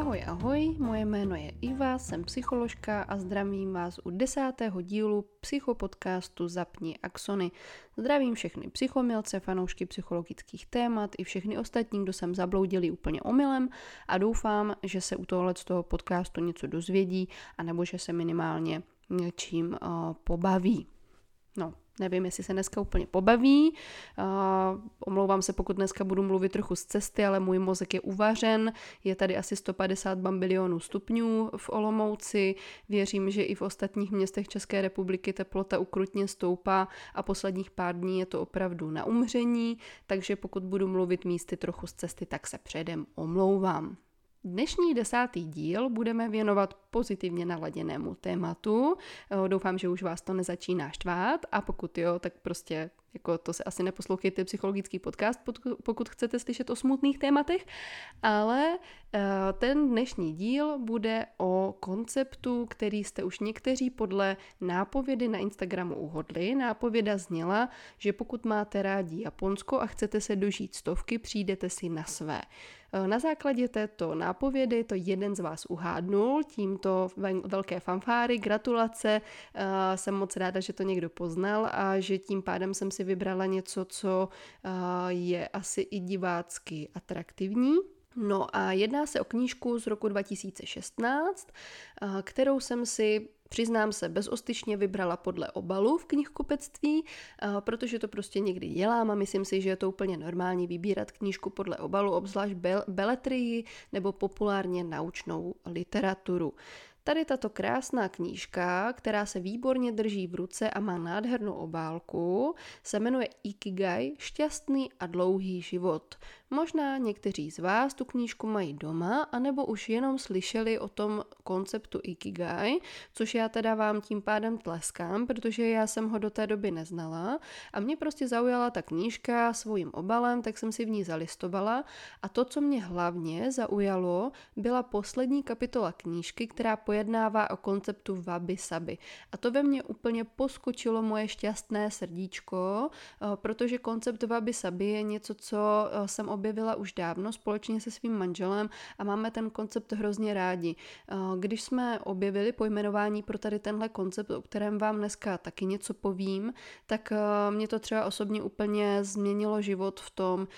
Ahoj, ahoj, moje jméno je Iva, jsem psycholožka a zdravím vás u desátého dílu psychopodcastu Zapni Axony. Zdravím všechny psychomilce, fanoušky psychologických témat i všechny ostatní, kdo sem zabloudili úplně omylem a doufám, že se u tohohle z toho podcastu něco dozvědí a nebo že se minimálně něčím uh, pobaví. No, Nevím, jestli se dneska úplně pobaví. Uh, omlouvám se, pokud dneska budu mluvit trochu z cesty, ale můj mozek je uvařen. Je tady asi 150 bambilionů stupňů v Olomouci. Věřím, že i v ostatních městech České republiky teplota ukrutně stoupá a posledních pár dní je to opravdu na umření, takže pokud budu mluvit místy trochu z cesty, tak se předem omlouvám. Dnešní desátý díl budeme věnovat pozitivně naladěnému tématu. Eh, doufám, že už vás to nezačíná štvát a pokud jo, tak prostě jako to se asi neposlouchejte psychologický podcast, pokud chcete slyšet o smutných tématech, ale eh, ten dnešní díl bude o konceptu, který jste už někteří podle nápovědy na Instagramu uhodli. Nápověda zněla, že pokud máte rádi Japonsko a chcete se dožít stovky, přijdete si na své. Eh, na základě této nápovědy to jeden z vás uhádnul, tímto velké fanfáry, gratulace, eh, jsem moc ráda, že to někdo poznal a že tím pádem jsem si vybrala něco, co eh, je asi i divácky atraktivní. No a jedná se o knížku z roku 2016, kterou jsem si Přiznám se, bezostyčně vybrala podle obalu v knihkupectví, protože to prostě někdy dělám a myslím si, že je to úplně normální vybírat knížku podle obalu, obzvlášť beletrii nebo populárně naučnou literaturu. Tady tato krásná knížka, která se výborně drží v ruce a má nádhernou obálku, se jmenuje Ikigai Šťastný a dlouhý život. Možná někteří z vás tu knížku mají doma, anebo už jenom slyšeli o tom konceptu Ikigai, což já teda vám tím pádem tleskám, protože já jsem ho do té doby neznala a mě prostě zaujala ta knížka svým obalem, tak jsem si v ní zalistovala a to, co mě hlavně zaujalo, byla poslední kapitola knížky, která pojednává o konceptu wabi sabi. A to ve mně úplně poskočilo moje šťastné srdíčko, eh, protože koncept wabi sabi je něco, co eh, jsem objevila už dávno společně se svým manželem a máme ten koncept hrozně rádi. Eh, když jsme objevili pojmenování pro tady tenhle koncept, o kterém vám dneska taky něco povím, tak mě to třeba osobně úplně změnilo život v tom,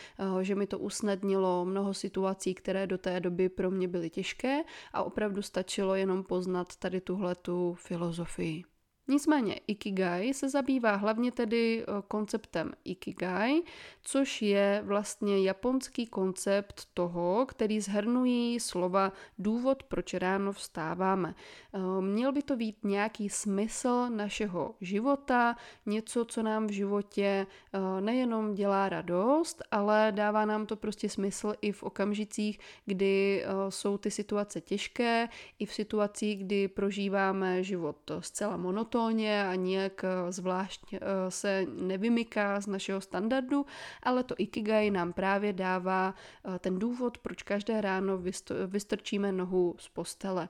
že mi to usnadnilo mnoho situací, které do té doby pro mě byly těžké a opravdu stačilo jenom poznat tady tuhle tu filozofii. Nicméně Ikigai se zabývá hlavně tedy eh, konceptem Ikigai, což je vlastně japonský koncept toho, který zhrnují slova důvod, proč ráno vstáváme. Eh, měl by to být nějaký smysl našeho života, něco, co nám v životě eh, nejenom dělá radost, ale dává nám to prostě smysl i v okamžicích, kdy jsou ty situace těžké, i v situacích, kdy prožíváme život zcela monotónně monotónně a nijak eh, zvlášť eh, se nevymyká z našeho standardu, ale to Ikigai nám právě dává eh, ten důvod, proč každé ráno vystrčíme nohu z postele.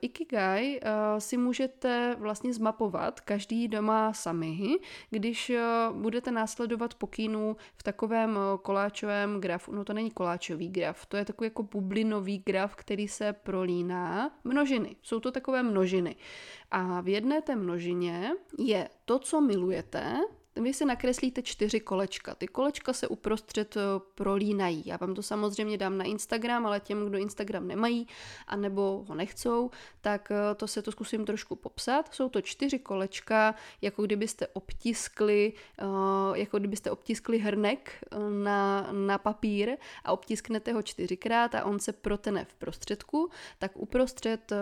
Ikigai si můžete vlastně zmapovat každý doma sami, když budete následovat pokynů v takovém koláčovém grafu. No to není koláčový graf, to je takový jako bublinový graf, který se prolíná. Množiny, jsou to takové množiny. A v jedné té množině je to, co milujete, vy si nakreslíte čtyři kolečka. Ty kolečka se uprostřed eh, prolínají. Já vám to samozřejmě dám na Instagram, ale těm, kdo Instagram nemají, anebo ho nechcou, tak eh, to se to zkusím trošku popsat. Jsou to čtyři kolečka, jako kdybyste obtiskli, eh, jako kdybyste obtiskli hrnek na, na papír a obtisknete ho čtyřikrát a on se protene v prostředku, tak uprostřed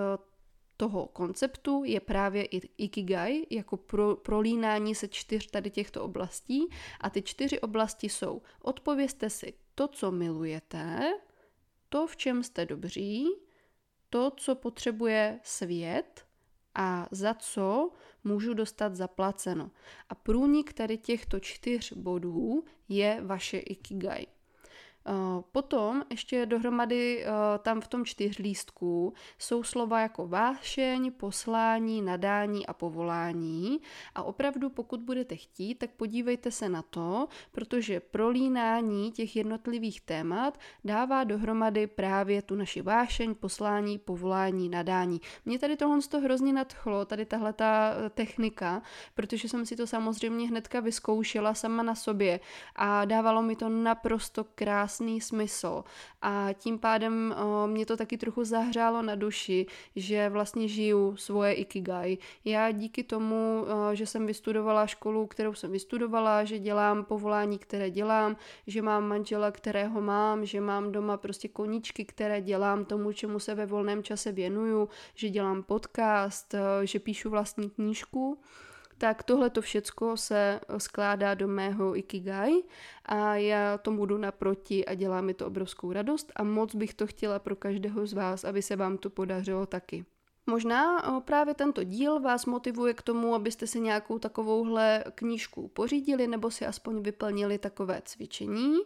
toho konceptu je právě Ikigai jako pro, prolínání se čtyř tady těchto oblastí a ty čtyři oblasti jsou odpovězte si to, co milujete, to, v čem jste dobří, to, co potřebuje svět a za co můžu dostat zaplaceno. A průnik tady těchto čtyř bodů je vaše Ikigai. Potom ještě dohromady tam v tom čtyřlístku jsou slova jako vášeň, poslání, nadání a povolání. A opravdu, pokud budete chtít, tak podívejte se na to, protože prolínání těch jednotlivých témat dává dohromady právě tu naši vášeň, poslání, povolání, nadání. Mě tady tohle z toho hrozně nadchlo, tady tahle ta eh, technika, protože jsem si to samozřejmě hnedka vyzkoušela sama na sobě a dávalo mi to naprosto krásný smysl. A tím pádem o, mě to taky trochu zahřálo na duši, že vlastně žiju svoje ikigai. Já díky tomu, o, že jsem vystudovala školu, kterou jsem vystudovala, že dělám povolání, které dělám, že mám manžela, kterého mám, že mám doma prostě koníčky, které dělám tomu, čemu se ve volném čase věnuju, že dělám podcast, že píšu vlastní knížku, tak tohle to všecko se skládá do mého ikigai a já tomu jdu naproti a dělá mi to obrovskou radost a moc bych to chtěla pro každého z vás, aby se vám to podařilo taky. Možná právě tento díl vás motivuje k tomu, abyste si nějakou takovouhle knížku pořídili nebo si aspoň vyplnili takové cvičení.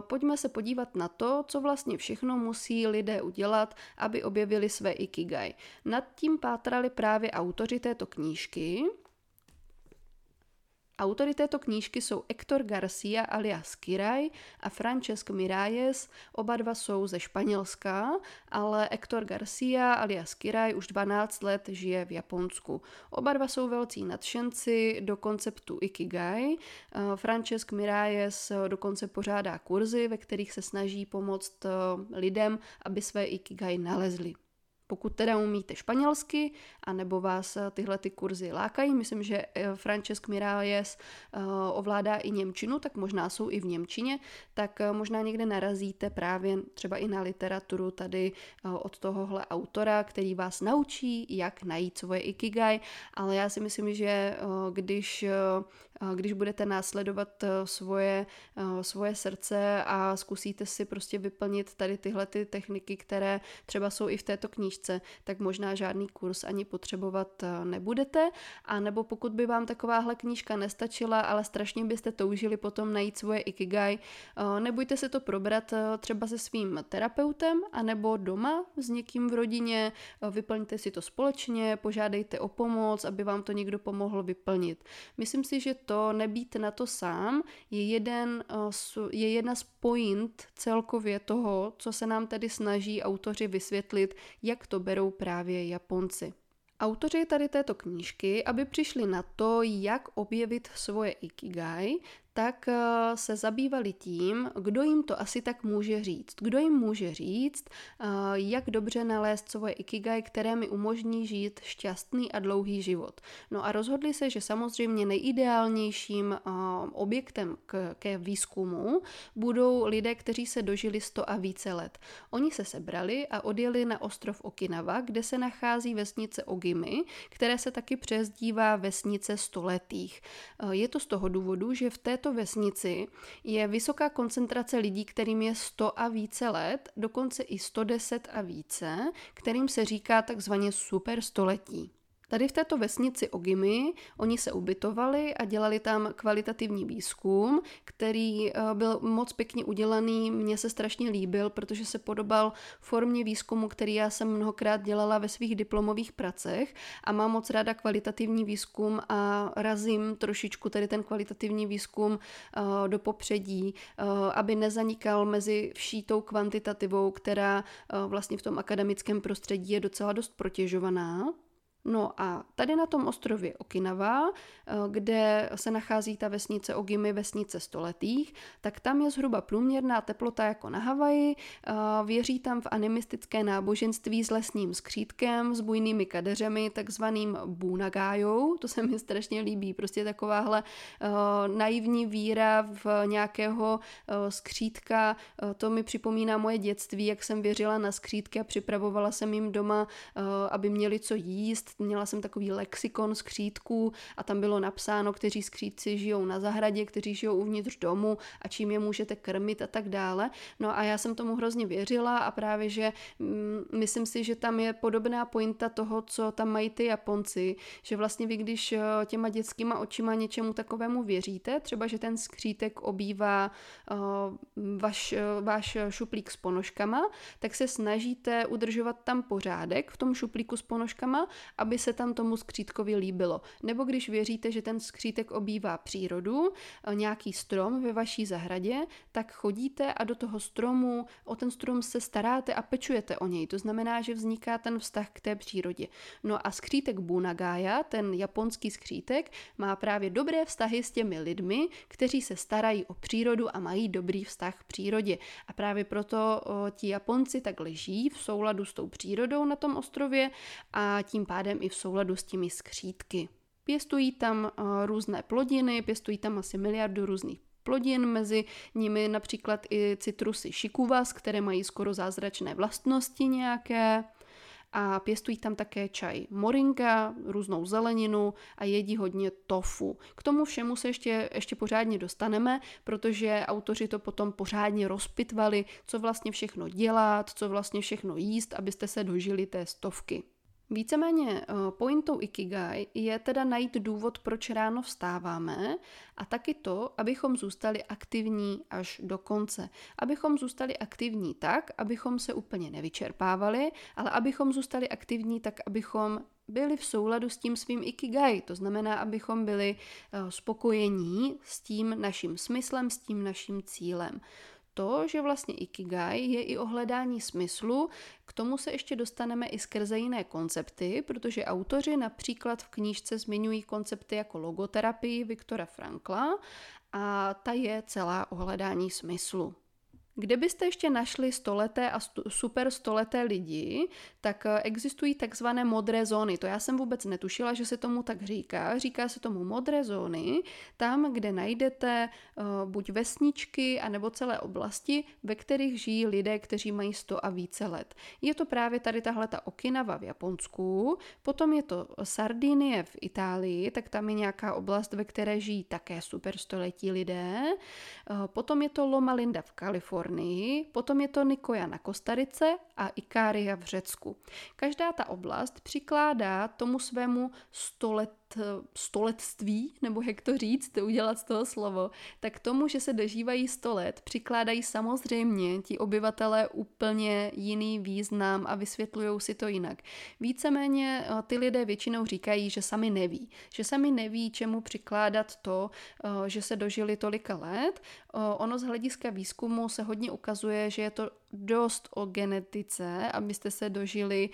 Pojďme se podívat na to, co vlastně všechno musí lidé udělat, aby objevili své ikigai. Nad tím pátrali právě autoři této knížky Autory této knížky jsou Hector Garcia alias Kirai a Francesc Miralles, oba dva jsou ze Španělska, ale Hector Garcia alias Kirai už 12 let žije v Japonsku. Oba dva jsou velcí nadšenci do konceptu Ikigai. Eh, Francesc Miralles dokonce pořádá kurzy, ve kterých se snaží pomoct eh, lidem, aby své Ikigai nalezli. Pokud teda umíte španělsky, anebo vás eh, tyhle ty kurzy lákají, myslím, že eh, Francesc Miralles eh, ovládá i Němčinu, tak možná jsou i v Němčině, tak možná někde narazíte právě třeba i na literaturu tady od tohohle autora, který vás naučí, jak najít svoje ikigai, ale já si myslím, že když když budete následovat svoje, svoje srdce a zkusíte si prostě vyplnit tady tyhle ty techniky, které třeba jsou i v této knížce, tak možná žádný kurz ani potřebovat eh, nebudete. A nebo pokud by vám takováhle knížka nestačila, ale strašně byste toužili potom najít svoje ikigai, eh, nebojte se to probrat eh, třeba se svým terapeutem, anebo doma s někým v rodině, vyplňte si to společně, požádejte o pomoc, aby vám to někdo pomohl vyplnit. Myslím si, že to nebýt na to sám je, jeden, je jedna z point celkově toho, co se nám tedy snaží autoři vysvětlit, jak to berou právě Japonci. Autoři tady této knížky, aby přišli na to, jak objevit svoje ikigai, tak eh, se zabývali tím, kdo jim to asi tak může říct. Kdo jim může říct, eh, jak dobře nalézt svoje ikigai, které mi umožní žít šťastný a dlouhý život. No a rozhodli se, že samozřejmě nejideálnějším eh, objektem k, ke výzkumu budou lidé, kteří se dožili 100 a více let. Oni se sebrali a odjeli na ostrov Okinawa, kde se nachází vesnice Ogimi, které se taky přezdívá vesnice stoletých. Je to z toho důvodu, že v této této vesnici je vysoká koncentrace lidí, kterým je 100 a více let, dokonce i 110 a více, kterým se říká takzvaně super století. Tady v této vesnici Ogimi oni se ubytovali a dělali tam kvalitativní výzkum, který eh, byl moc pěkně udělaný, mně se strašně líbil, protože se podobal formě výzkumu, který já jsem mnohokrát dělala ve svých diplomových pracech a mám moc ráda kvalitativní výzkum a razím trošičku tady ten kvalitativní výzkum eh, do popředí, eh, aby nezanikal mezi vší tou kvantitativou, která vlastně v tom akademickém prostředí je docela dost protěžovaná. No a tady na tom ostrově Okinawa, eh, kde se nachází ta vesnice Ogimi, vesnice stoletých, tak tam je zhruba průměrná teplota jako na Havaji, eh, věří tam v animistické náboženství s lesním skřítkem, s bujnými kadeřemi, takzvaným bunagájou, to se mi strašně líbí, prostě takováhle uh, naivní víra v nějakého skřítka, to mi připomíná moje dětství, jak jsem věřila na skřítky a připravovala jsem jim doma, aby měli co jíst, měla jsem takový lexikon skřítků a tam bylo napsáno, kteří skřítci žijou na zahradě, kteří žijou uvnitř domu a čím je můžete krmit a tak dále. No a já jsem tomu hrozně věřila a právě, že mm, myslím si, že tam je podobná pointa toho, co tam mají ty Japonci, že vlastně vy, když eh, těma dětskýma očima něčemu takovému věříte, třeba, že ten skřítek obývá uh, vaš, uh, váš šuplík s ponožkama, tak se snažíte udržovat tam pořádek v tom šuplíku s ponožkama, aby se tam tomu skřítkovi líbilo. Nebo když věříte, že ten skřítek obývá přírodu, uh, nějaký strom ve vaší zahradě, tak chodíte a do toho stromu, o ten strom se staráte a pečujete o něj. To znamená, že vzniká ten vztah k té přírodě. No a skřítek Bunagaya, ten japonský skřítek, má právě dobré vztahy s těmi lidmi, kteří se starají o přírodu a mají dobrý vztah k přírodě. A právě proto o, ti Japonci tak leží v souladu s tou přírodou na tom ostrově a tím pádem i v souladu s těmi skřítky. Pěstují tam o, různé plodiny, pěstují tam asi miliardu různých plodin, mezi nimi například i citrusy šikuvas, které mají skoro zázračné vlastnosti nějaké a pěstují tam také čaj moringa, různou zeleninu a jedí hodně tofu. K tomu všemu se ještě, ještě pořádně dostaneme, protože autoři to potom pořádně rozpitvali, co vlastně všechno dělat, co vlastně všechno jíst, abyste se dožili té stovky. Víceméně eh, pointou Ikigai je teda najít důvod, proč ráno vstáváme a taky to, abychom zůstali aktivní až do konce. Abychom zůstali aktivní tak, abychom se úplně nevyčerpávali, ale abychom zůstali aktivní tak, abychom byli v souladu s tím svým ikigai, to znamená, abychom byli eh, spokojení s tím naším smyslem, s tím naším cílem to, že vlastně Ikigai je i o hledání smyslu, k tomu se ještě dostaneme i skrze jiné koncepty, protože autoři například v knížce zmiňují koncepty jako logoterapii Viktora Frankla a ta je celá o hledání smyslu. Kde byste ještě našli stoleté a stu, super stoleté lidi, tak eh, existují takzvané modré zóny. To já jsem vůbec netušila, že se tomu tak říká. Říká se tomu modré zóny, tam, kde najdete uh, buď vesničky, anebo celé oblasti, ve kterých žijí lidé, kteří mají 100 a více let. Je to právě tady tahle ta Okinawa v Japonsku, potom je to Sardinie v Itálii, tak tam je nějaká oblast, ve které žijí také super století lidé. Uh, potom je to Loma Linda v Kalifornii, Kalifornii, potom je to Nikoja na Kostarice a Ikária v Řecku. Každá ta oblast přikládá tomu svému stolet stoletství, nebo jak to říct, udělat z toho slovo, tak tomu, že se dožívají 100 let, přikládají samozřejmě ti obyvatelé úplně jiný význam a vysvětlují si to jinak. Víceméně eh, ty lidé většinou říkají, že sami neví. Že sami neví, čemu přikládat to, eh, že se dožili tolika let. Eh, ono z hlediska výzkumu se hodně ukazuje, že je to dost o genetice, abyste se dožili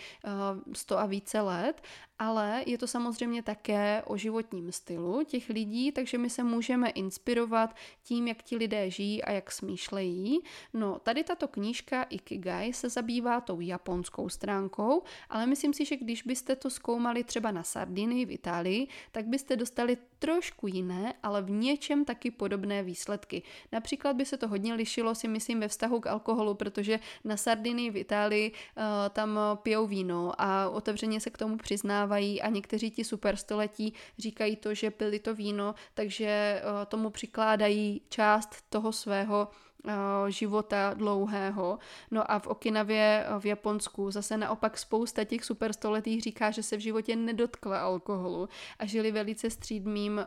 100 a více let ale je to samozřejmě také o životním stylu těch lidí, takže my se můžeme inspirovat tím, jak ti lidé žijí a jak smýšlejí. No, tady tato knížka Ikigai se zabývá tou japonskou stránkou, ale myslím si, že když byste to zkoumali třeba na Sardinii v Itálii, tak byste dostali trošku jiné, ale v něčem taky podobné výsledky. Například by se to hodně lišilo, si myslím, ve vztahu k alkoholu, protože na Sardinii v Itálii uh, tam pijou víno a otevřeně se k tomu přiznávají a někteří ti superstoletí říkají to, že pili to víno, takže eh, tomu přikládají část toho svého eh, života dlouhého. No a v Okinavě eh, v Japonsku zase naopak spousta těch superstoletých říká, že se v životě nedotkla alkoholu a žili velice střídmým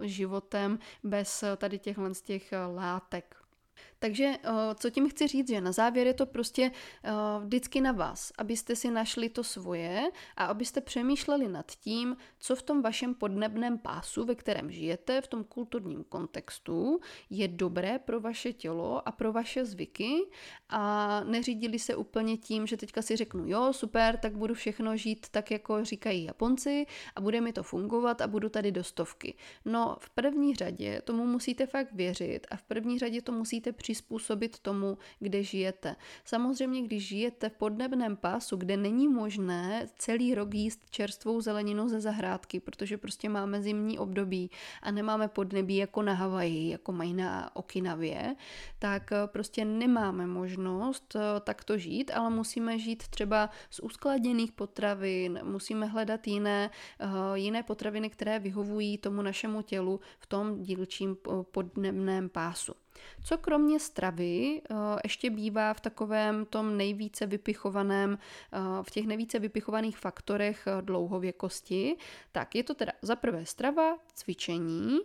životem bez tady těchhle z těch látek. Takže eh, co tím chci říct, že na závěr je to prostě eh, vždycky na vás, abyste si našli to svoje a abyste přemýšleli nad tím, co v tom vašem podnebném pásu, ve kterém žijete, v tom kulturním kontextu, je dobré pro vaše tělo a pro vaše zvyky a neřídili se úplně tím, že teďka si řeknu, jo, super, tak budu všechno žít tak, jako říkají Japonci a bude mi to fungovat a budu tady do stovky. No, v první řadě tomu musíte fakt věřit a v první řadě to musíte přizpůsobit tomu, kde žijete. Samozřejmě, když žijete v podnebném pásu, kde není možné celý rok jíst čerstvou zeleninu ze zahrádky, protože prostě máme zimní období a nemáme podnebí jako na Havaji, jako mají na Okinavě, tak eh, prostě nemáme možnost eh, takto žít, ale musíme žít třeba z uskladněných potravin, musíme hledat jiné, eh, jiné potraviny, které vyhovují tomu našemu tělu v tom dílčím podnebném pásu. Co kromě stravy eh, ještě bývá v takovém tom nejvíce vypichovaném, eh, v těch nejvíce vypichovaných faktorech eh, dlouhověkosti, tak je to teda za prvé strava, cvičení,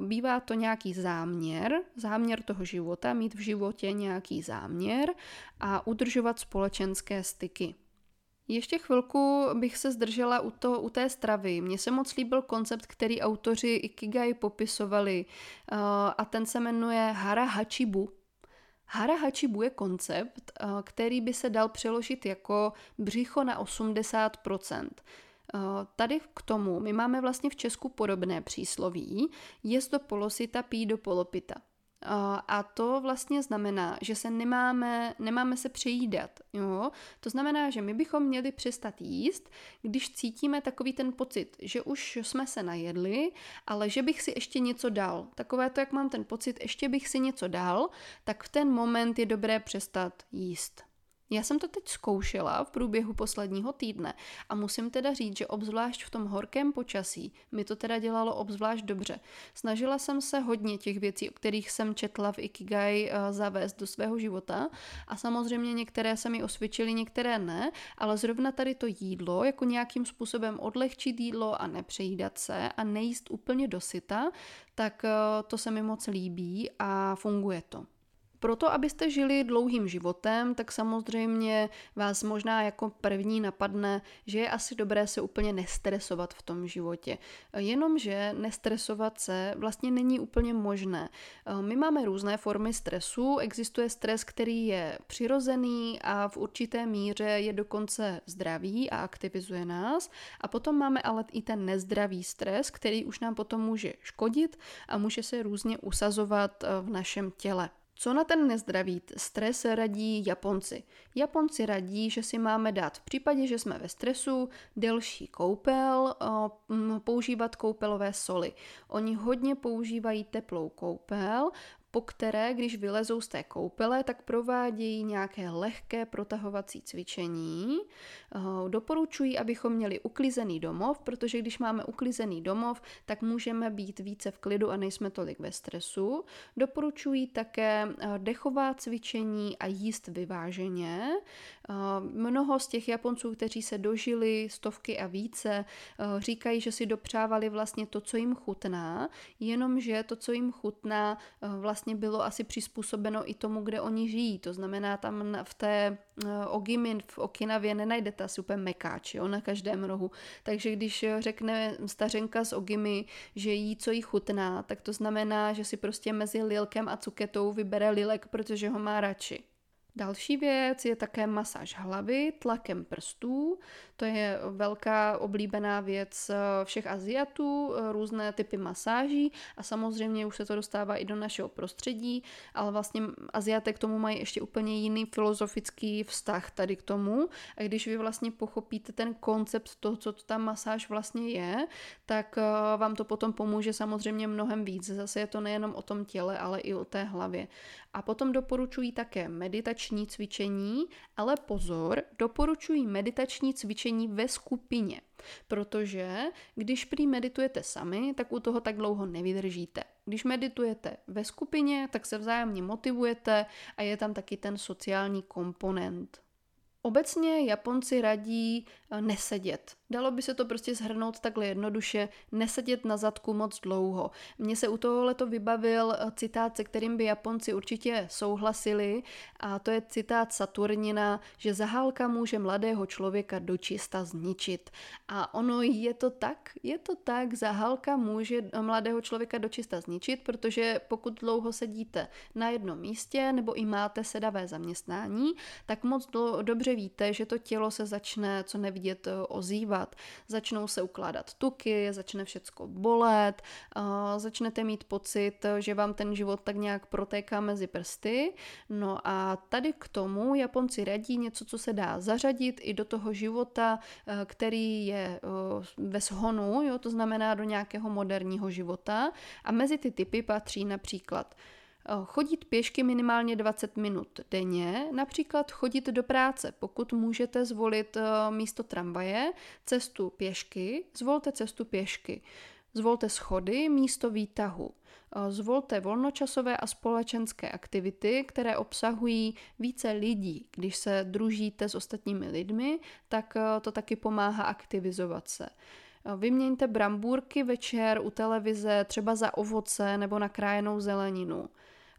bývá to nějaký záměr, záměr toho života, mít v životě nějaký záměr a udržovat společenské styky. Ještě chvilku bych se zdržela u, to, u té stravy. Mně se moc líbil koncept, který autoři Ikigai popisovali uh, a ten se jmenuje Hara Hachibu. Hara Hachibu je koncept, uh, který by se dal přeložit jako břicho na 80%. Uh, tady k tomu my máme vlastně v Česku podobné přísloví, jest do polosita, pí do polopita. A to vlastně znamená, že se nemáme, nemáme se přejídat. Jo? To znamená, že my bychom měli přestat jíst, když cítíme takový ten pocit, že už jsme se najedli, ale že bych si ještě něco dal. Takové to, jak mám ten pocit, ještě bych si něco dal, tak v ten moment je dobré přestat jíst. Já jsem to teď zkoušela v průběhu posledního týdne a musím teda říct, že obzvlášť v tom horkém počasí mi to teda dělalo obzvlášť dobře. Snažila jsem se hodně těch věcí, o kterých jsem četla v Ikigai, eh, zavést do svého života a samozřejmě některé se mi osvědčily, některé ne, ale zrovna tady to jídlo, jako nějakým způsobem odlehčit jídlo a nepřejídat se a nejíst úplně dosyta, tak eh, to se mi moc líbí a funguje to. Proto, abyste žili dlouhým životem, tak samozřejmě vás možná jako první napadne, že je asi dobré se úplně nestresovat v tom životě. Jenomže nestresovat se vlastně není úplně možné. My máme různé formy stresu, existuje stres, který je přirozený a v určité míře je dokonce zdravý a aktivizuje nás. A potom máme ale i ten nezdravý stres, který už nám potom může škodit a může se různě usazovat v našem těle. Co na ten nezdravý stres radí Japonci? Japonci radí, že si máme dát v případě, že jsme ve stresu, delší koupel, používat koupelové soli. Oni hodně používají teplou koupel, po které, když vylezou z té koupele, tak provádějí nějaké lehké protahovací cvičení. Eh, doporučují, abychom měli uklizený domov, protože když máme uklizený domov, tak můžeme být více v klidu a nejsme tolik ve stresu. Doporučují také eh, dechová cvičení a jíst vyváženě. Eh, mnoho z těch Japonců, kteří se dožili stovky a více, říkají, že si dopřávali vlastně to, co jim chutná, jenomže to, co jim chutná, vlastně vlastně bylo asi přizpůsobeno i tomu, kde oni žijí. To znamená, tam v té eh, Ogimin v Okinavě nenajdete asi úplně mekáč jo, na každém rohu. Takže když řekne stařenka z Ogimy, že jí co jí chutná, tak to znamená, že si prostě mezi lilkem a cuketou vybere lilek, protože ho má radši. Další věc je také masáž hlavy tlakem prstů. To je velká oblíbená věc eh, všech Aziatů, eh, různé typy masáží a samozřejmě už se to dostává i do našeho prostředí, ale vlastně Aziaté k tomu mají ještě úplně jiný filozofický vztah tady k tomu. A když vy vlastně pochopíte ten koncept toho, co to ta masáž vlastně je, tak eh, vám to potom pomůže samozřejmě mnohem víc. Zase je to nejenom o tom těle, ale i o té hlavě. A potom doporučují také meditační cvičení, ale pozor, doporučují meditační cvičení ve skupině, protože když prý meditujete sami, tak u toho tak dlouho nevydržíte. Když meditujete ve skupině, tak se vzájemně motivujete a je tam taky ten sociální komponent. Obecně Japonci radí eh, nesedět. Dalo by se to prostě shrnout takhle jednoduše, nesedět na zadku moc dlouho. Mně se u tohohle to vybavil eh, citát, se kterým by Japonci určitě souhlasili a to je citát Saturnina, že zahálka může mladého člověka dočista zničit. A ono je to tak, je to tak, zahálka může mladého člověka dočista zničit, protože pokud dlouho sedíte na jednom místě nebo i máte sedavé zaměstnání, tak moc do, dobře dobře víte, že to tělo se začne, co nevidět, eh, ozývat. Začnou se ukládat tuky, začne všecko bolet, začnete mít pocit, že vám ten život tak nějak protéká mezi prsty. No a tady k tomu Japonci radí něco, co se dá zařadit i do toho života, eh, který je ve shonu, jo, to znamená do nějakého moderního života. A mezi ty typy patří například Eh, chodit pěšky minimálně 20 minut denně, například chodit do práce. Pokud můžete zvolit eh, místo tramvaje cestu pěšky, zvolte cestu pěšky. Zvolte schody místo výtahu. Eh, zvolte volnočasové a společenské aktivity, které obsahují více lidí. Když se družíte s ostatními lidmi, tak to taky pomáhá aktivizovat se. Vyměňte brambůrky večer u televize třeba za ovoce nebo nakrájenou zeleninu.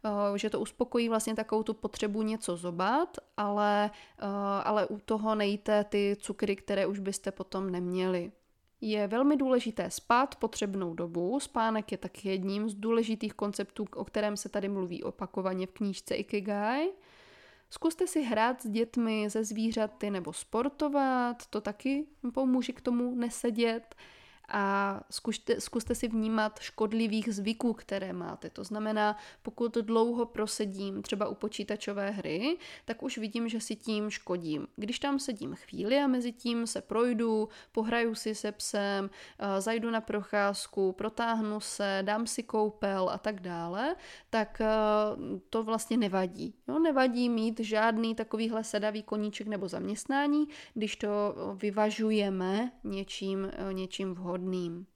Eh, že to uspokojí vlastně takovou tu potřebu něco zobat, ale, eh, ale u toho nejte ty cukry, které už byste potom neměli. Je velmi důležité spát potřebnou dobu. Spánek je taky jedním z důležitých konceptů, o kterém se tady mluví opakovaně v knížce Ikigai. Zkuste si hrát s dětmi, ze zvířaty nebo sportovat, to taky pomůže k tomu nesedět a zkuste, zkuste si vnímat škodlivých zvyků, které máte. To znamená, pokud dlouho prosedím třeba u počítačové hry, tak už vidím, že si tím škodím. Když tam sedím chvíli a mezi tím se projdu, pohraju si se psem, eh, zajdu na procházku, protáhnu se, dám si koupel a tak dále, tak eh, to vlastně nevadí. Jo, nevadí mít žádný takovýhle sedavý koníček nebo zaměstnání, když to vyvažujeme něčím, eh, něčím vhodným vhodným.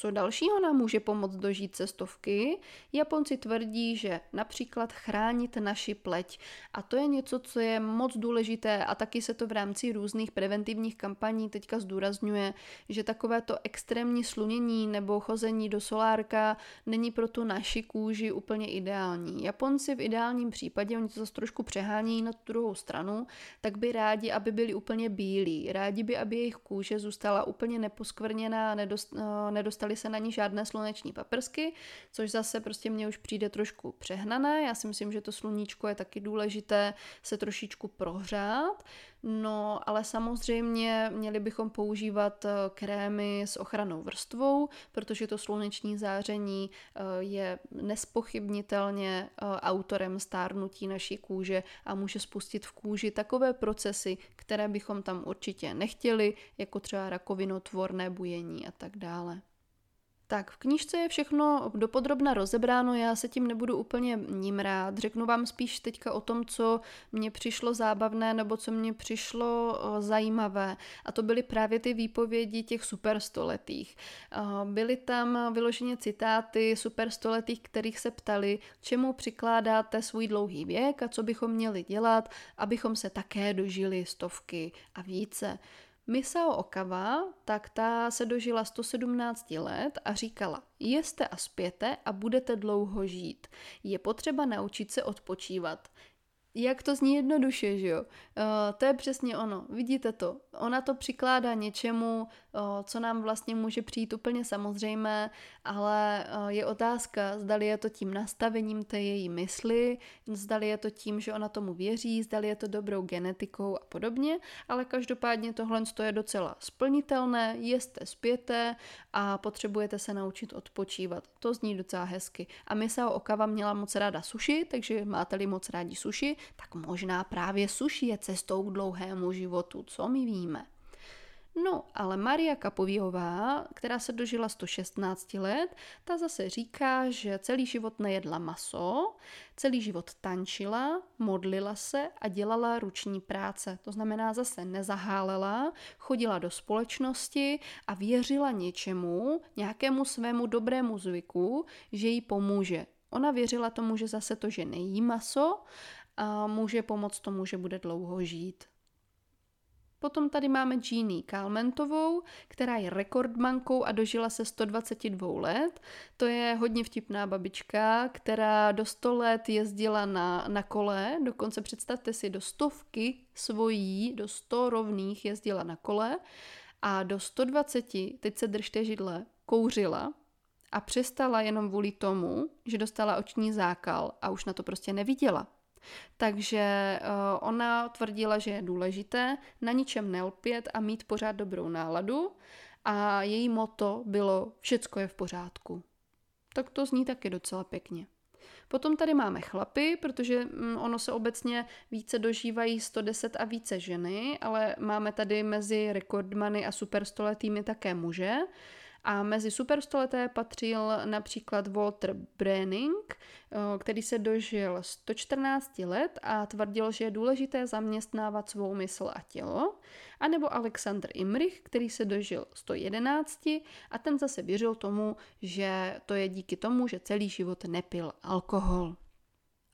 Co dalšího nám může pomoct dožít cestovky? Japonci tvrdí, že například chránit naši pleť. A to je něco, co je moc důležité a taky se to v rámci různých preventivních kampaní teďka zdůrazňuje, že takovéto extrémní slunění nebo chození do solárka není pro tu naši kůži úplně ideální. Japonci v ideálním případě, oni to zase trošku přehání na tu druhou stranu, tak by rádi, aby byli úplně bílí. Rádi by, aby jejich kůže zůstala úplně neposkvrněná a nedostali nedostaly se na ní žádné sluneční paprsky, což zase prostě mně už přijde trošku přehnané. Já si myslím, že to sluníčko je taky důležité se trošičku prohřát. No, ale samozřejmě měli bychom používat eh, krémy s ochranou vrstvou, protože to sluneční záření eh, je nespochybnitelně eh, autorem stárnutí naší kůže a může spustit v kůži takové procesy, které bychom tam určitě nechtěli, jako třeba rakovinotvorné bujení a tak dále. Tak, v knížce je všechno dopodrobna rozebráno, já se tím nebudu úplně ním rád. Řeknu vám spíš teďka o tom, co mně přišlo zábavné nebo co mně přišlo zajímavé. A to byly právě ty výpovědi těch superstoletých. Byly tam vyloženě citáty superstoletých, kterých se ptali, čemu přikládáte svůj dlouhý věk a co bychom měli dělat, abychom se také dožili stovky a více. Misao Okawa, tak ta se dožila 117 let a říkala, jeste a spěte a budete dlouho žít. Je potřeba naučit se odpočívat. Jak to zní jednoduše, že jo? Uh, to je přesně ono. Vidíte to. Ona to přikládá něčemu, co nám vlastně může přijít úplně samozřejmé, ale je otázka, zdali je to tím nastavením té její mysli, zdali je to tím, že ona tomu věří, zdali je to dobrou genetikou a podobně, ale každopádně tohle je docela splnitelné, jeste, spěte a potřebujete se naučit odpočívat. To zní docela hezky. A Misao Okava měla moc ráda sushi, takže máte-li moc rádi sushi, tak možná právě suši je cestou k dlouhému životu, co my víme. No, ale Maria Kapovíhová, která se dožila 116 let, ta zase říká, že celý život nejedla maso, celý život tančila, modlila se a dělala ruční práce. To znamená zase nezahálela, chodila do společnosti a věřila něčemu, nějakému svému dobrému zvyku, že jí pomůže. Ona věřila tomu, že zase to, že nejí maso, a může pomoct tomu, že bude dlouho žít. Potom tady máme Jeannie Kalmentovou, která je rekordmankou a dožila se 122 let. To je hodně vtipná babička, která do 100 let jezdila na, na kole, dokonce představte si, do stovky svojí, do 100 rovných jezdila na kole a do 120, teď se držte židle, kouřila a přestala jenom kvůli tomu, že dostala oční zákal a už na to prostě neviděla. Takže uh, ona tvrdila, že je důležité na ničem nelpět a mít pořád dobrou náladu a její moto bylo všecko je v pořádku. Tak to zní taky docela pěkně. Potom tady máme chlapy, protože mm, ono se obecně více dožívají 110 a více ženy, ale máme tady mezi rekordmany a superstoletými také muže. A mezi superstoleté patřil například Walter Brenning, eh, který se dožil 114 let a tvrdil, že je důležité zaměstnávat svou mysl a tělo. A nebo Alexander Imrich, který se dožil 111 a ten zase věřil tomu, že to je díky tomu, že celý život nepil alkohol.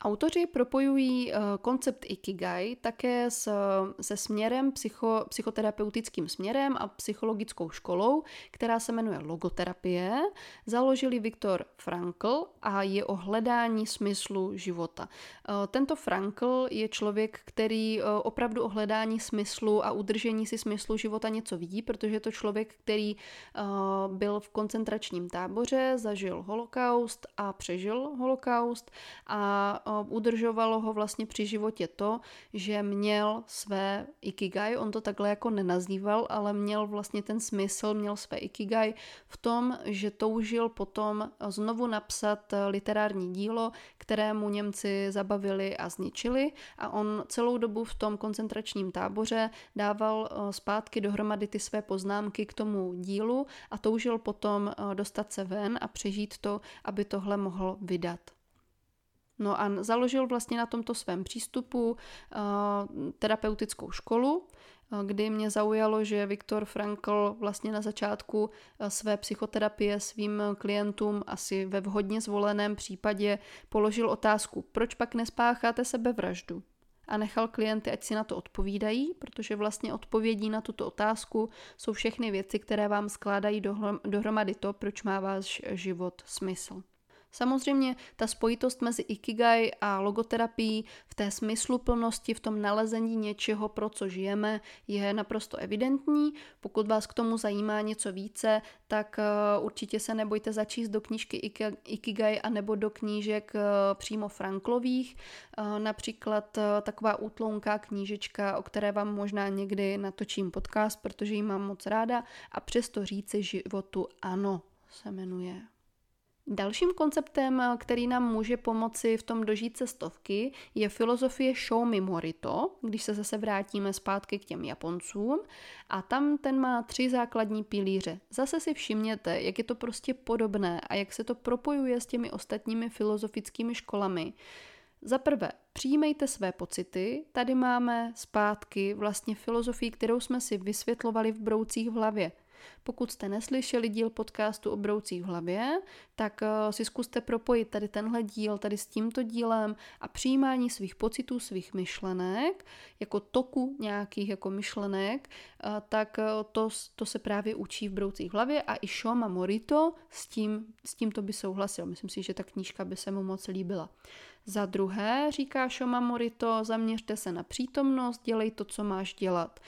Autoři propojují uh, koncept Ikigai také s, se směrem, psycho, psychoterapeutickým směrem a psychologickou školou, která se jmenuje logoterapie. Založili Viktor Frankl a je o hledání smyslu života. Uh, tento Frankl je člověk, který uh, opravdu o hledání smyslu a udržení si smyslu života něco ví, protože je to člověk, který byl v koncentračním táboře, zažil holokaust a přežil holokaust a udržovalo ho vlastně při životě to, že měl své ikigai, on to takhle jako nenazýval, ale měl vlastně ten smysl, měl své ikigai v tom, že toužil potom znovu napsat literární dílo, kterému Němci zabavili a zničili a on celou dobu v tom koncentračním táboře dával eh, zpátky dohromady ty své poznámky k tomu dílu a toužil potom eh, dostat se ven a přežít to, aby tohle mohl vydat. No a založil vlastně na tomto svém přístupu uh, terapeutickou školu, uh, kdy mě zaujalo, že Viktor Frankl vlastně na začátku uh, své psychoterapie svým klientům asi ve vhodně zvoleném případě položil otázku, proč pak nespácháte sebevraždu? A nechal klienty, ať si na to odpovídají, protože vlastně odpovědí na tuto otázku jsou všechny věci, které vám skládají dohromady to, proč má váš život smysl. Samozřejmě ta spojitost mezi Ikigai a logoterapií v té smysluplnosti, v tom nalezení něčeho, pro co žijeme, je naprosto evidentní. Pokud vás k tomu zajímá něco více, tak eh, určitě se nebojte začíst do knížky Ikigai a nebo do knížek eh, přímo Franklových. Eh, například taková útlounká knížečka, o které vám možná někdy natočím podcast, protože ji mám moc ráda a přesto říci životu ano se jmenuje. Dalším konceptem, který nám může pomoci v tom dožít se stovky, je filozofie show me morito, když se zase vrátíme zpátky k těm Japoncům. A tam ten má tři základní pilíře. Zase si všimněte, jak je to prostě podobné a jak se to propojuje s těmi ostatními filozofickými školami. Za prvé, přijímejte své pocity. Tady máme zpátky vlastně filozofii, kterou jsme si vysvětlovali v broucích v hlavě. Pokud jste neslyšeli díl podcastu o broucích v hlavě, tak eh, si zkuste propojit tady tenhle díl tady s tímto dílem a přijímání svých pocitů, svých myšlenek, jako toku nějakých jako myšlenek, eh, tak eh, to, to se právě učí v broucích v hlavě a i Shoma Morito s tím, s tímto by souhlasil. Myslím si, že ta knížka by se mu moc líbila. Za druhé, říká Shoma Morito, zaměřte se na přítomnost, dělej to, co máš dělat.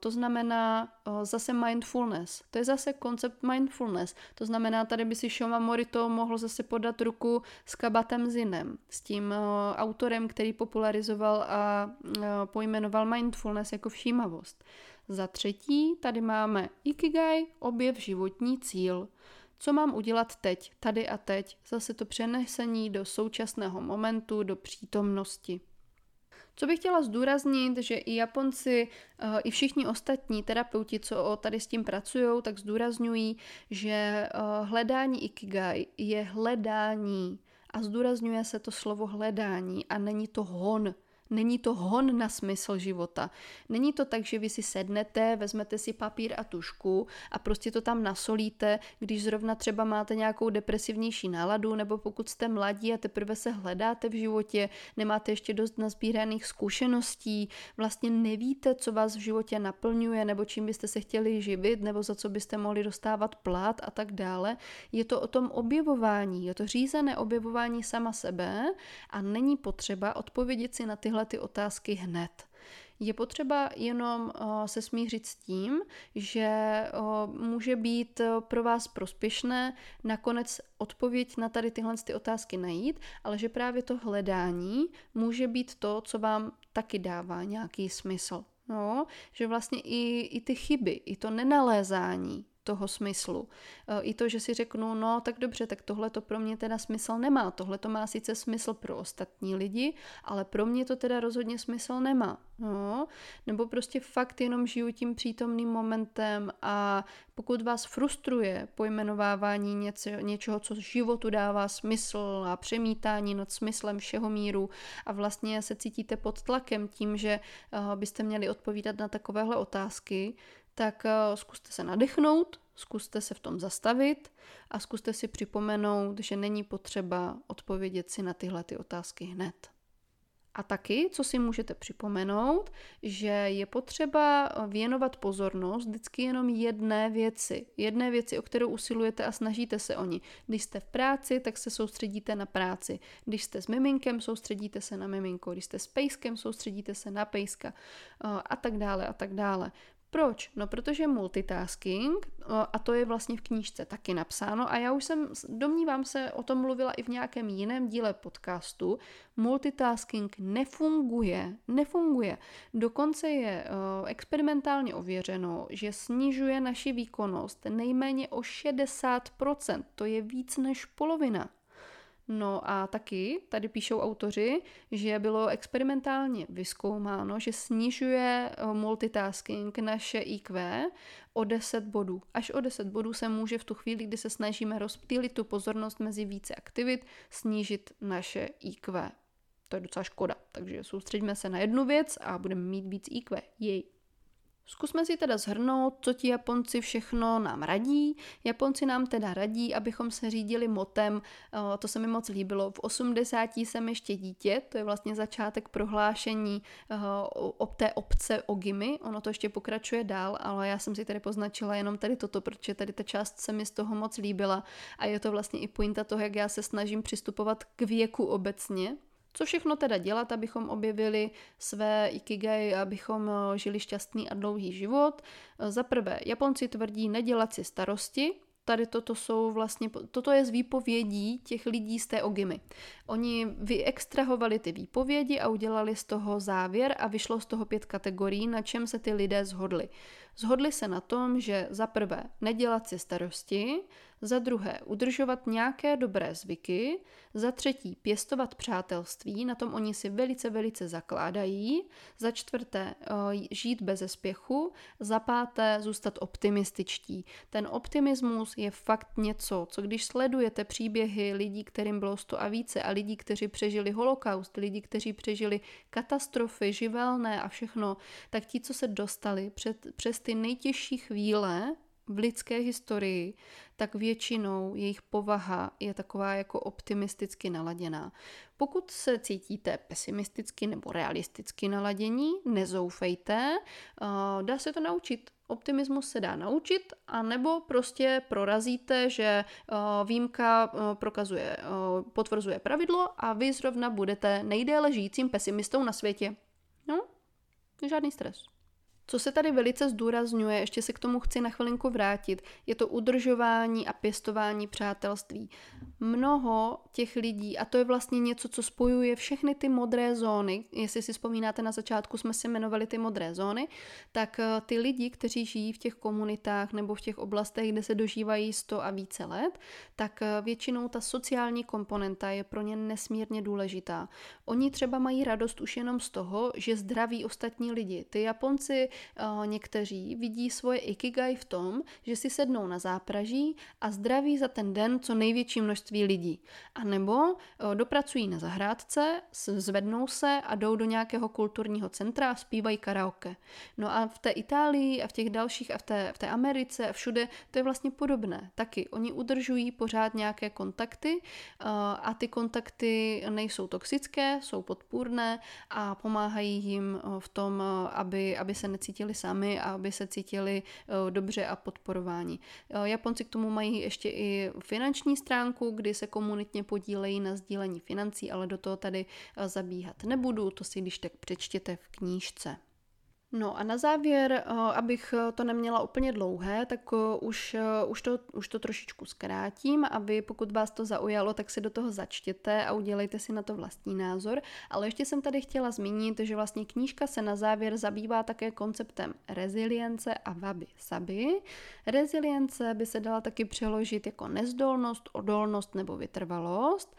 To znamená zase mindfulness. To je zase koncept mindfulness. To znamená, tady by si Shoma Morito mohl zase podat ruku s Kabatem Zinem, s tím autorem, který popularizoval a pojmenoval mindfulness jako všímavost. Za třetí, tady máme Ikigai, objev životní cíl. Co mám udělat teď, tady a teď? Zase to přenesení do současného momentu, do přítomnosti. Co bych chtěla zdůraznit, že i Japonci, eh, i všichni ostatní terapeuti, co tady s tím pracují, tak zdůrazňují, že eh, hledání ikigai je hledání a zdůrazňuje se to slovo hledání a není to hon, Není to hon na smysl života. Není to tak, že vy si sednete, vezmete si papír a tušku a prostě to tam nasolíte, když zrovna třeba máte nějakou depresivnější náladu, nebo pokud jste mladí a teprve se hledáte v životě, nemáte ještě dost nazbíraných zkušeností, vlastně nevíte, co vás v životě naplňuje, nebo čím byste se chtěli živit, nebo za co byste mohli dostávat plát a tak dále. Je to o tom objevování, je to řízené objevování sama sebe a není potřeba odpovědět si na tyhle tyhle ty otázky hned. Je potřeba jenom se smířit s tím, že může být pro vás prospěšné nakonec odpověď na tady tyhle ty otázky najít, ale že právě to hledání může být to, co vám taky dává nějaký smysl. No, že vlastně i, i ty chyby, i to nenalézání toho smyslu. E, I to, že si řeknu, no tak dobře, tak tohle to pro mě teda smysl nemá. Tohle to má sice smysl pro ostatní lidi, ale pro mě to teda rozhodně smysl nemá. No, nebo prostě fakt jenom žiju tím přítomným momentem a pokud vás frustruje pojmenovávání něco, něčeho, co životu dává smysl a přemítání nad smyslem všeho míru a vlastně se cítíte pod tlakem tím, že uh, byste měli odpovídat na takovéhle otázky, tak uh, zkuste se nadechnout, zkuste se v tom zastavit a zkuste si připomenout, že není potřeba odpovědět si na tyhle ty otázky hned. A taky, co si můžete připomenout, že je potřeba věnovat pozornost vždycky jenom jedné věci. Jedné věci, o kterou usilujete a snažíte se o ní. Když jste v práci, tak se soustředíte na práci. Když jste s miminkem, soustředíte se na miminko. Když jste s pejskem, soustředíte se na pejska. A tak dále, a tak dále. Proč? No protože multitasking, a to je vlastně v knížce taky napsáno, a já už jsem, domnívám se, o tom mluvila i v nějakém jiném díle podcastu, multitasking nefunguje, nefunguje. Dokonce je experimentálně ověřeno, že snižuje naši výkonnost nejméně o 60%, to je víc než polovina. No a taky tady píšou autoři, že bylo experimentálně vyskoumáno, že snižuje eh, multitasking naše IQ o 10 bodů. Až o 10 bodů se může v tu chvíli, kdy se snažíme rozptýlit tu pozornost mezi více aktivit, snížit naše IQ. To je docela škoda, takže soustředíme se na jednu věc a budeme mít víc IQ. Jej. Zkusme si teda zhrnout, co ti Japonci všechno nám radí. Japonci nám teda radí, abychom se řídili motem, eh, to se mi moc líbilo, v 80. jsem ještě dítě, to je vlastně začátek prohlášení eh, o té obce Ogimi, ono to ještě pokračuje dál, ale já jsem si tady poznačila jenom tady toto, protože tady ta část se mi z toho moc líbila a je to vlastně i pointa toho, jak já se snažím přistupovat k věku obecně, co všechno teda dělat, abychom objevili své ikigai, abychom eh, žili šťastný a dlouhý život? Eh, za prvé, Japonci tvrdí nedělat si starosti, tady toto jsou vlastně, toto je z výpovědí těch lidí z té ogimy. Oni vyextrahovali ty výpovědi a udělali z toho závěr a vyšlo z toho pět kategorií, na čem se ty lidé zhodli. Zhodli se na tom, že za prvé nedělat si starosti, za druhé udržovat nějaké dobré zvyky, za třetí pěstovat přátelství, na tom oni si velice, velice zakládají, za čtvrté eh, žít bez spěchu, za páté zůstat optimističtí. Ten optimismus je fakt něco, co když sledujete příběhy lidí, kterým bylo sto a více a lidí, kteří přežili holokaust, lidí, kteří přežili katastrofy, živelné a všechno, tak ti, co se dostali před, přes ty nejtěžší chvíle v lidské historii, tak většinou jejich povaha je taková jako optimisticky naladěná. Pokud se cítíte pesimisticky nebo realisticky naladění, nezoufejte, dá se to naučit. Optimismus se dá naučit, anebo prostě prorazíte, že výjimka prokazuje, potvrzuje pravidlo a vy zrovna budete nejdéle žijícím pesimistou na světě. No, žádný stres. Co se tady velice zdůrazňuje, ještě se k tomu chci na chvilinku vrátit, je to udržování a pěstování přátelství. Mnoho těch lidí, a to je vlastně něco, co spojuje všechny ty modré zóny, jestli si vzpomínáte, na začátku jsme si jmenovali ty modré zóny, tak eh, ty lidi, kteří žijí v těch komunitách nebo v těch oblastech, kde se dožívají 100 a více let, tak eh, většinou ta sociální komponenta je pro ně nesmírně důležitá. Oni třeba mají radost už jenom z toho, že zdraví ostatní lidi. Ty Japonci někteří vidí svoje ikigai v tom, že si sednou na zápraží a zdraví za ten den co největší množství lidí. A nebo dopracují na zahrádce, zvednou se a jdou do nějakého kulturního centra a zpívají karaoke. No a v té Itálii a v těch dalších a v té, v té Americe a všude to je vlastně podobné. Taky oni udržují pořád nějaké kontakty a ty kontakty nejsou toxické, jsou podpůrné a pomáhají jim v tom, aby, aby se necítili cítili sami a aby se cítili eh, dobře a podporováni. Eh, Japonci k tomu mají ještě i finanční stránku, kdy se komunitně podílejí na sdílení financí, ale do toho tady eh, zabíhat nebudu, to si když tak přečtěte v knížce. No a na závěr, eh, abych eh, to neměla úplně dlouhé, tak eh, už, už, to, už to trošičku zkrátím a vy, pokud vás to zaujalo, tak si do toho začtěte a udělejte si na to vlastní názor. Ale ještě jsem tady chtěla zmínit, že vlastně knížka se na závěr zabývá také konceptem rezilience a vaby saby. Rezilience by se dala taky přeložit jako nezdolnost, odolnost nebo vytrvalost.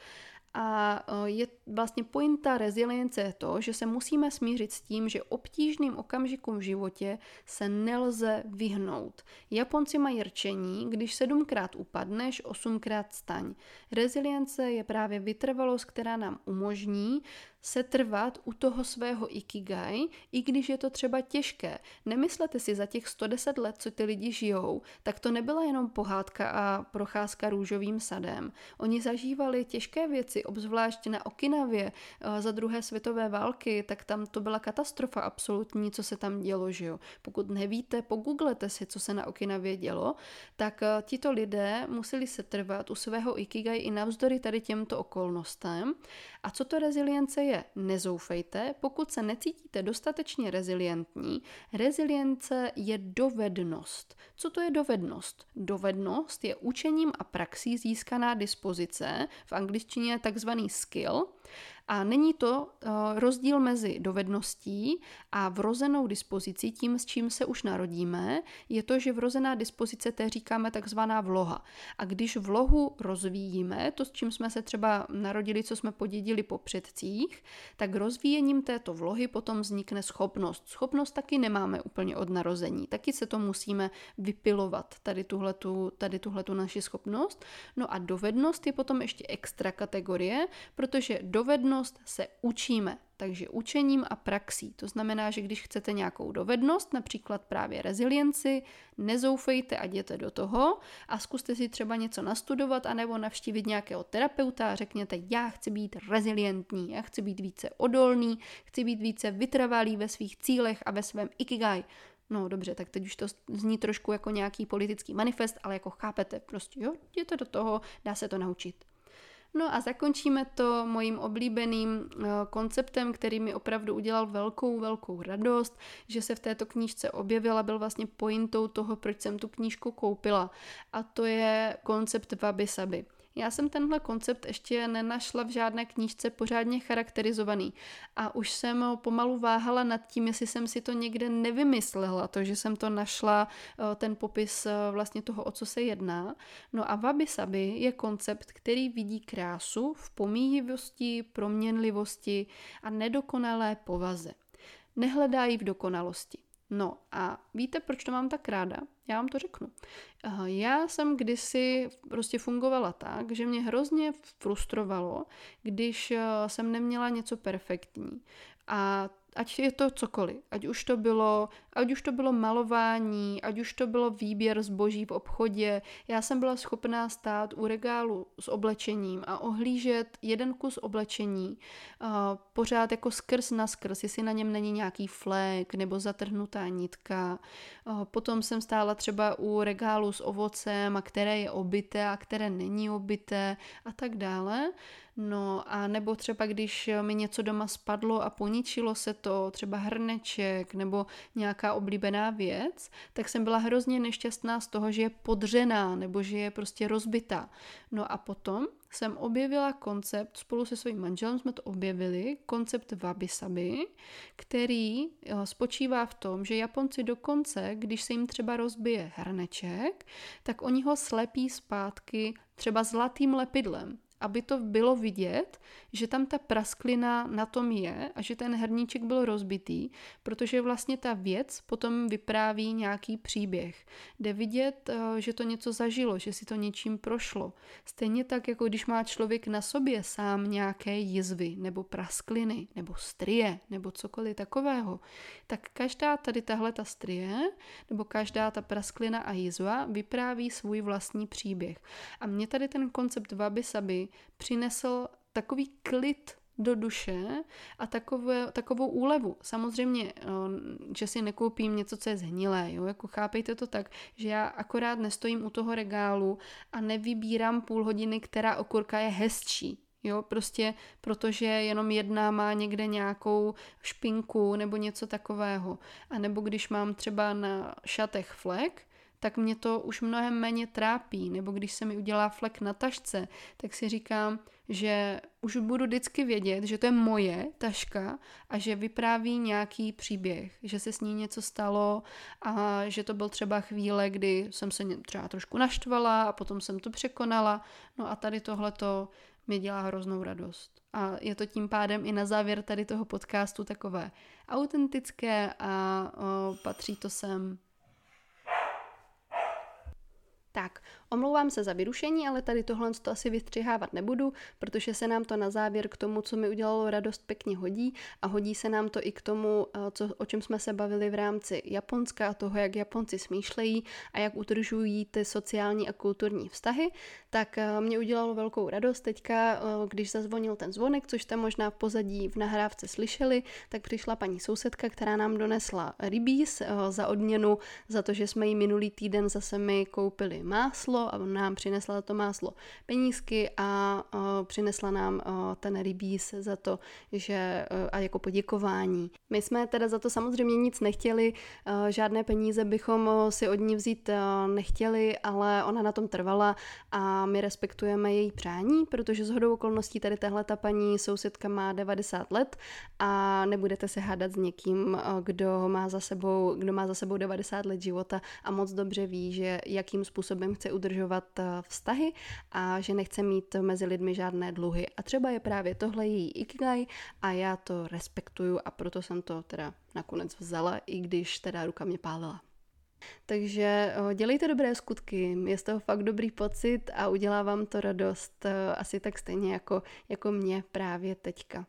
A e, je vlastně pointa rezilience je to, že se musíme smířit s tím, že obtížným okamžikům v životě se nelze vyhnout. Japonci mají rčení, když sedmkrát upadneš, osmkrát staň. Rezilience je právě vytrvalost, která nám umožní setrvat u toho svého ikigai, i když je to třeba těžké. Nemyslete si za těch 110 let, co ty lidi žijou, tak to nebyla jenom pohádka a procházka růžovým sadem. Oni zažívali těžké věci, obzvlášť na Okinavě eh, za druhé světové války, tak tam to byla katastrofa absolutní, co se tam dělo, že jo. Pokud nevíte, pogooglete si, co se na Okinavě dělo, tak eh, tito lidé museli setrvat u svého ikigai i navzdory tady těmto okolnostem. A co to rezilience? Nezoufejte, pokud se necítíte dostatečně rezilientní. Rezilience je dovednost. Co to je dovednost? Dovednost je učením a praxí získaná dispozice, v angličtině takzvaný skill, a není to uh, rozdíl mezi dovedností a vrozenou dispozicí, tím, s čím se už narodíme, je to, že vrozená dispozice, té říkáme takzvaná vloha. A když vlohu rozvíjíme, to, s čím jsme se třeba narodili, co jsme podědili po předcích, tak rozvíjením této vlohy potom vznikne schopnost. Schopnost taky nemáme úplně od narození, taky se to musíme vypilovat, tady tuhletu, tady tuhletu naši schopnost. No a dovednost je potom ještě extra kategorie, protože dovednost dovednost se učíme, takže učením a praxí. To znamená, že když chcete nějakou dovednost, například právě rezilienci, nezoufejte a jděte do toho a zkuste si třeba něco nastudovat anebo navštívit nějakého terapeuta a řekněte, já chci být rezilientní, já chci být více odolný, chci být více vytrvalý ve svých cílech a ve svém ikigai. No dobře, tak teď už to zní trošku jako nějaký politický manifest, ale jako chápete, prostě jo, jděte do toho, dá se to naučit. No a zakončíme to mojím oblíbeným eh, konceptem, který mi opravdu udělal velkou, velkou radost, že se v této knížce objevila, byl vlastně pointou toho, proč jsem tu knížku koupila. A to je koncept wabi sabi. Já jsem tenhle koncept ještě nenašla v žádné knížce pořádně charakterizovaný a už jsem pomalu váhala nad tím, jestli jsem si to někde nevymyslela, to, že jsem to našla, eh, ten popis eh, vlastně toho, o co se jedná. No a wabi sabi je koncept, který vidí krásu v pomíjivosti, proměnlivosti a nedokonalé povaze. Nehledá ji v dokonalosti. No a víte, proč to mám tak ráda? Já vám to řeknu. Já jsem kdysi prostě fungovala tak, že mě hrozně frustrovalo, když eh, jsem neměla něco perfektní. A ať je to cokoliv, ať už to bylo, ať už to bylo malování, ať už to bylo výběr zboží v obchodě, já jsem byla schopná stát u regálu s oblečením a ohlížet jeden kus oblečení uh, pořád jako skrz na skrz, jestli na něm není nějaký flek nebo zatrhnutá nitka. Uh, potom jsem stála třeba u regálu s ovocem, a které je obité a které není obité a tak dále. No a nebo třeba když mi něco doma spadlo a poničilo se to, třeba hrneček nebo nějaká oblíbená věc, tak jsem byla hrozně nešťastná z toho, že je podřená nebo že je prostě rozbitá. No a potom jsem objevila koncept, spolu se svým manželem jsme to objevili, koncept wabi-sabi, který eh, spočívá v tom, že Japonci dokonce, když se jim třeba rozbije hrneček, tak oni ho slepí zpátky třeba zlatým lepidlem aby to bylo vidět, že tam ta prasklina na tom je a že ten herníček byl rozbitý, protože vlastně ta věc potom vypráví nějaký příběh. Jde vidět, eh, že to něco zažilo, že si to něčím prošlo. Stejně tak, jako když má člověk na sobě sám nějaké jizvy, nebo praskliny, nebo strie, nebo cokoliv takového, tak každá tady tahle ta strie, nebo každá ta prasklina a jizva vypráví svůj vlastní příběh. A mě tady ten koncept wabi přinesl takový klid do duše a takové, takovou úlevu. Samozřejmě, eh, že si nekoupím něco, co je zhnilé, jo? jako chápejte to tak, že já akorát nestojím u toho regálu a nevybírám půl hodiny, která okurka je hezčí. Jo, prostě protože jenom jedna má někde nějakou špinku nebo něco takového. A nebo když mám třeba na šatech flek, tak mě to už mnohem méně trápí. Nebo když se mi udělá flek na tašce, tak si říkám, že už budu vždycky vědět, že to je moje taška a že vypráví nějaký příběh, že se s ní něco stalo a že to byl třeba chvíle, kdy jsem se třeba trošku naštvala a potom jsem to překonala. No a tady tohleto mi dělá hroznou radost. A je to tím pádem i na závěr tady toho podcastu takové autentické a o, patří to sem tak, omlouvám se za vyrušení, ale tady tohle to asi vystřihávat nebudu, protože se nám to na závěr k tomu, co mi udělalo radost, pěkně hodí. A hodí se nám to i k tomu, eh, co, o čem jsme se bavili v rámci Japonska a toho, jak Japonci smýšlejí a jak udržují ty sociální a kulturní vztahy, tak eh, mě udělalo velkou radost teďka, eh, když zazvonil ten zvonek, což jste možná v pozadí v nahrávce slyšeli, tak přišla paní sousedka, která nám donesla rybíz za odměnu za to, že jsme jí minulý týden zase mi koupili máslo a nám přinesla to máslo penízky a uh, přinesla nám uh, ten rybíz za to, že uh, a jako poděkování. My jsme teda za to samozřejmě nic nechtěli, uh, žádné peníze bychom si od ní vzít uh, nechtěli, ale ona na tom trvala a my respektujeme její přání, protože z hodou okolností tady tahle ta paní sousedka má 90 let a nebudete se hádat s někým, kdo má za sebou, kdo má za sebou 90 let života a moc dobře ví, že jakým způsobem chce udržovat eh, vztahy a že nechce mít mezi lidmi žádné dluhy. A třeba je právě tohle její ikigai a já to respektuju a proto jsem to teda nakonec vzala, i když teda ruka mě pálila. Takže eh, dělejte dobré skutky, je z toho fakt dobrý pocit a udělá vám to radost eh, asi tak stejně jako, jako mě právě teďka.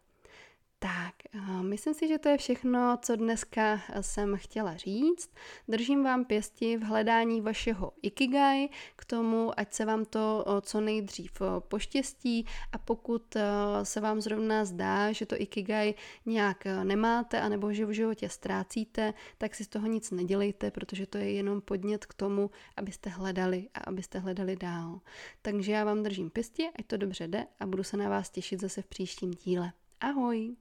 Tak, eh, myslím si, že to je všechno, co dneska jsem chtěla říct. Držím vám pěsti v hledání vašeho ikigai k tomu, ať se vám to eh, co nejdřív eh, poštěstí a pokud se vám zrovna zdá, že to ikigai nějak nemáte anebo že v životě ztrácíte, tak si z toho nic nedělejte, protože to je jenom podnět k tomu, abyste hledali a abyste hledali dál. Takže já vám držím pěsti, ať to dobře jde a budu se na vás těšit zase v příštím díle. Ahoj!